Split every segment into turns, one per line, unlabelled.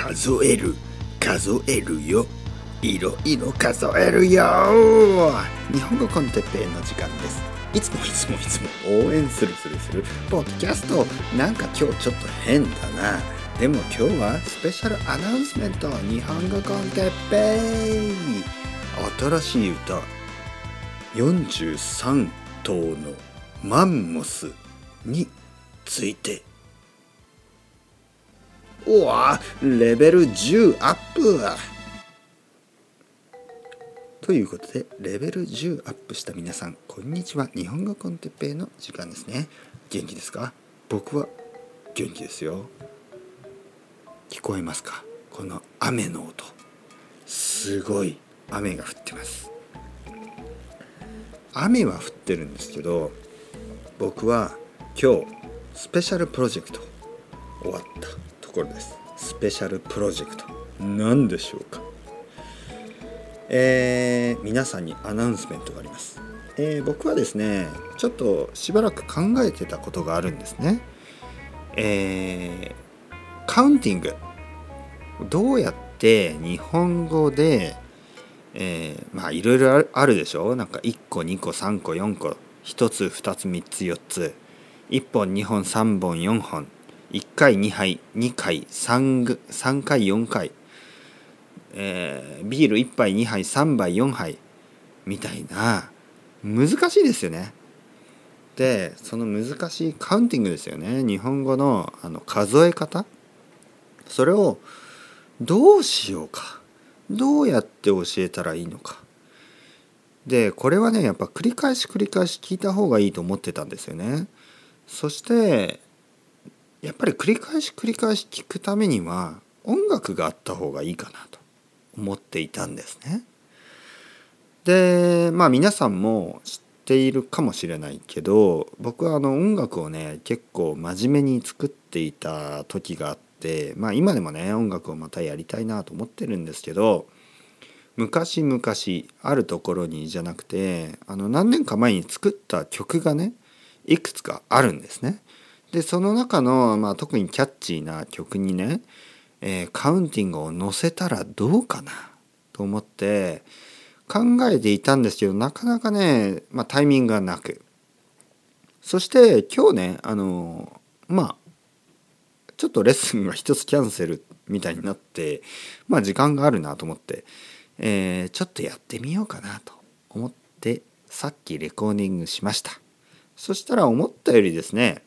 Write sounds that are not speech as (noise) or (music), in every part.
数える。数えるよ。いろいろ数えるよ。日本語コンテッペイの時間です。いつもいつもいつも応援するするする。ポッドキャストなんか今日ちょっと変だな。でも今日はスペシャルアナウンスメント日本語コンテッペイ。新しい歌。43頭のマンモスについてうわレベル10アップ。ということでレベル10アップした皆さんこんにちは。日本語コンテッペイの時間ですね。元気ですか？僕は元気ですよ。聞こえますか？この雨の音。すごい雨が降ってます。雨は降ってるんですけど僕は今日スペシャルプロジェクト終わった。ところです。スペシャルプロジェクト。何でしょうか。えー、皆さんにアナウンスメントがあります、えー、僕はですねちょっとしばらく考えてたことがあるんですね。えー、カウンティング。どうやって日本語で、えー、まあいろいろあるでしょ。なんか1個2個3個4個。1つ2つ3つ4つ。1本2本3本4本。1回2杯2回 3, 3回4回。えー、ビール1杯2杯3杯4杯。みたいな。難しいですよね。でその難しいカウンティングですよね。日本語のあの数え方。それをどうしようか。どうやって教えたらいいのか。でこれはねやっぱ繰り返し繰り返し聞いた方がいいと思ってたんですよね。そしてやっぱり繰り返し繰り返し聞くためには音楽があった方がいいかなと思っていたんですね。でまあ皆さんも知っているかもしれないけど僕はあの音楽をね結構真面目に作っていた時があってまあ今でもね音楽をまたやりたいなと思ってるんですけど昔々あるところにじゃなくてあの何年か前に作った曲がねいくつかあるんですね。でその中の、まあ、特にキャッチーな曲にねえー、カウンティングを載せたらどうかなと思って考えていたんですけどなかなかね、まあ、タイミングがなく。そして今日ねあのまあちょっとレッスンが一つキャンセルみたいになってまあ時間があるなと思って、えー、ちょっとやってみようかなと思ってさっきレコーディングしました。そしたら思ったよりですね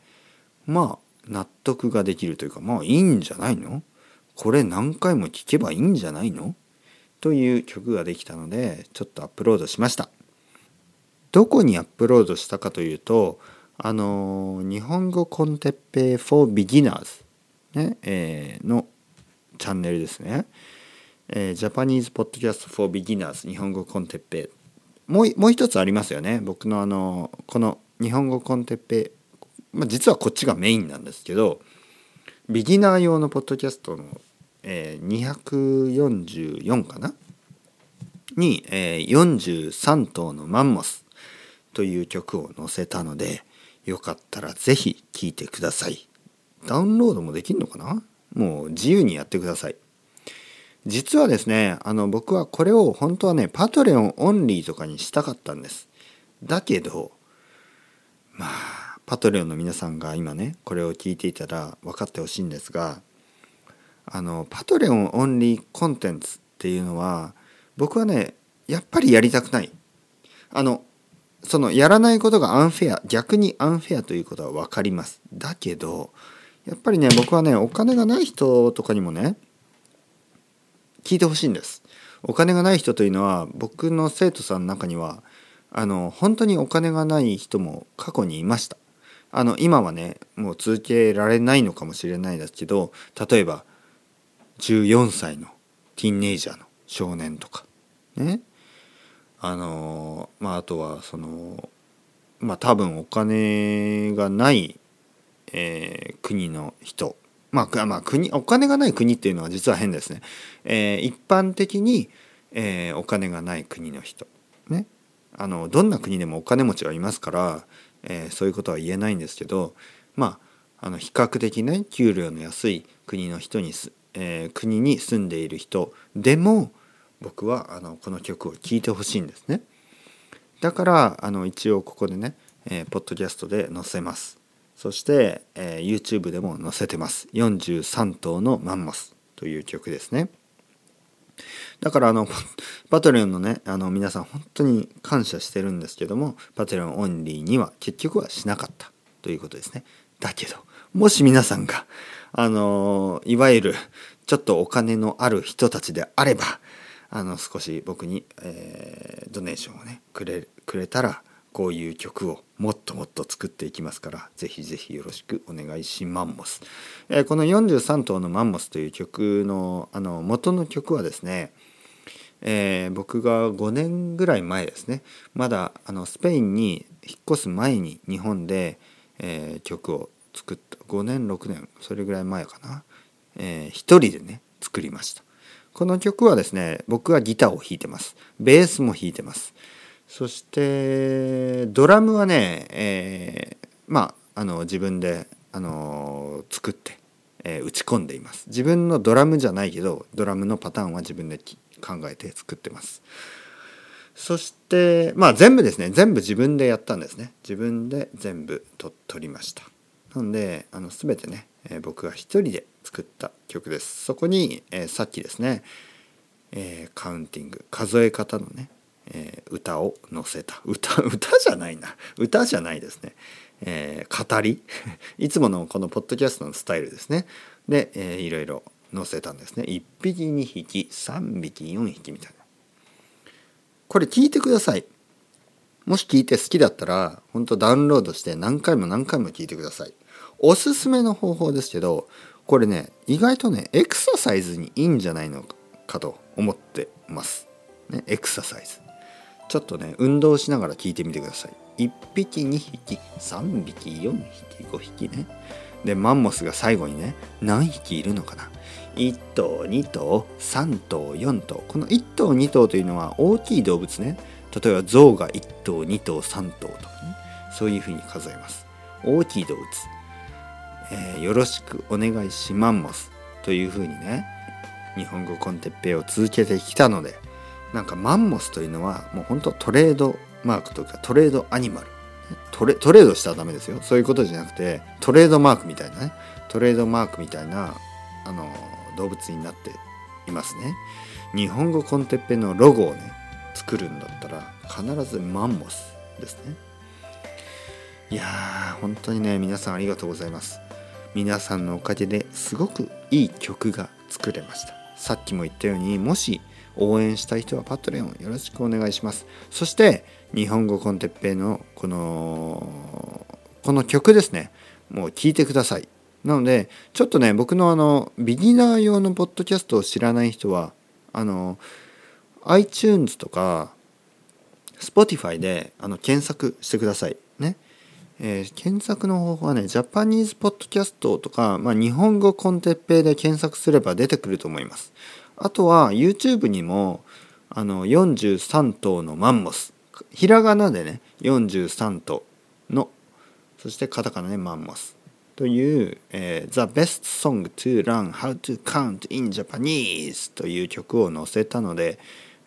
まあ納得ができるというかまあいいんじゃないの？これ何回も聴けばいいんじゃないの？という曲ができたのでちょっとアップロードしました。どこにアップロードしたかというとあの日本語コンテッペイ for beginners、ねえー、のチャンネルですね、えー、ジャパニーズポッドキャスト for beginners 日本語コンテッペイ。もうもう一つありますよね。僕のあのこの日本語コンテッペイ、まあ、実はこっちがメインなんですけどビギナー用のポッドキャストの、えー、244かな？に、えー、43頭のマンモスという曲を載せたのでよかったら是非聴いてください。ダウンロードもできるのかな？もう自由にやってください。実はですねあの僕はこれを本当はね Patreon オンリーとかにしたかったんです。だけどまあ Patreon の皆さんが今ねこれを聞いていたら分かってほしいんですがあの Patreon オンリーコンテンツっていうのは僕はねやっぱりやりたくない。あのそのやらないことがアンフェア逆にアンフェアということは分かります。だけどやっぱりね僕はねお金がない人とかにもね聞いてほしいんです。お金がない人というのは僕の生徒さんの中にはあの本当にお金がない人も過去にいました。あの今はねもう続けられないのかもしれないですけど例えば14歳のティーンネイジャーの少年とかね。あのまああとはそのまあ多分お金がない、えー、国の人。まあ、まあ、国お金がない国っていうのは実は変ですね、えー、一般的に、えー、お金がない国の人。ね。あのどんな国でもお金持ちはいますからえー、そういうことは言えないんですけどまああの比較的ね給料の安い国の人にえー、国に住んでいる人でも僕はあのこの曲を聴いてほしいんですね。だからあの一応ここでね、えー、ポッドキャストで載せます。そして、えー、YouTube でも載せてます。43頭のマンモスという曲ですね。だからあの (laughs) Patreon のねあの皆さん本当に感謝してるんですけども Patreon オンリーには結局はしなかったということですね。だけどもし皆さんがあのいわゆるちょっとお金のある人たちであればあの少し僕に、えー、ドネーションをねくれくれたらこういう曲をもっともっと作っていきますからぜひぜひよろしくお願いしマンモス、えー、この43頭のマンモスという曲のあの元の曲はですね、えー、僕が5年ぐらい前ですね。まだあのスペインに引っ越す前に日本で、えー、曲を作った。5年6年それぐらい前かな、えー、一人でね作りました。この曲はですね僕はギターを弾いてます。ベースも弾いてます。そしてドラムはね、えー、まああの自分であの作って、えー、打ち込んでいます。自分のドラムじゃないけどドラムのパターンは自分で考えて作ってます。そしてまあ全部ですね。全部自分でやったんですね。自分で全部と取りました。なのであの全てね、えー、僕が一人で作った曲です。そこに、えー、さっきですね、えー、カウンティング数え方のねえー、歌を載せた。歌 (laughs) 歌じゃないな。歌じゃないですね、えー、語り。(laughs) いつものこのポッドキャストのスタイルですね。で、えー、いろいろ載せたんですね。1匹2匹3匹4匹みたいな。これ聞いてください。もし聞いて好きだったら本当ダウンロードして何回も何回も聞いてください。おすすめの方法ですけどこれね意外とねエクササイズにいいんじゃないのかと思ってます、ね、エクササイズ。ちょっとね運動しながら聞いてみてください。1匹2匹3匹4匹5匹ね。でマンモスが最後にね何匹いるのかな。1頭2頭3頭4頭。この1頭2頭というのは大きい動物ね。例えば象が1頭2頭3頭とかね。そういうふうに数えます。大きい動物、えー、よろしくお願いしマンモスというふうにね日本語コンテッペイを続けてきたのでなんかマンモスというのはもう本当トレードマークというかトレードアニマル。トレトレードしたらダメですよ。そういうことじゃなくてトレードマークみたいなね。トレードマークみたいなあの動物になっていますね。日本語コンテッペのロゴをね作るんだったら必ずマンモスですね。いやー本当にね皆さんありがとうございます。皆さんのおかげですごくいい曲が作れました。さっきも言ったようにもし応援したい人はパトレオンよろしくお願いします。そして日本語コンテッペイのこのこの曲ですね。もう聴いてください。なのでちょっとね僕のあのビギナー用のポッドキャストを知らない人はあの iTunes とか Spotify であの検索してください。ね。えー、検索の方法はね、ジャパニーズポッドキャストとか、まあ、日本語コンテッペイで検索すれば出てくると思います。あとは YouTube にもあの43頭のマンモス。ひらがなでね43頭のそしてカタカナでマンモス。という、えー、The Best Song to Learn How to Count in Japanese という曲を載せたので、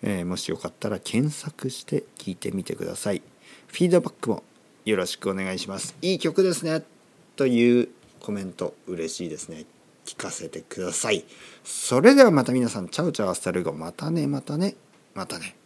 えー、もしよかったら検索して聴いてみてください。フィードバックもよろしくお願いします。いい曲ですね。というコメント嬉しいですね。聞かせてください。それではまた皆さん、チャウチャウアスタルゴ、またね、またね、またね。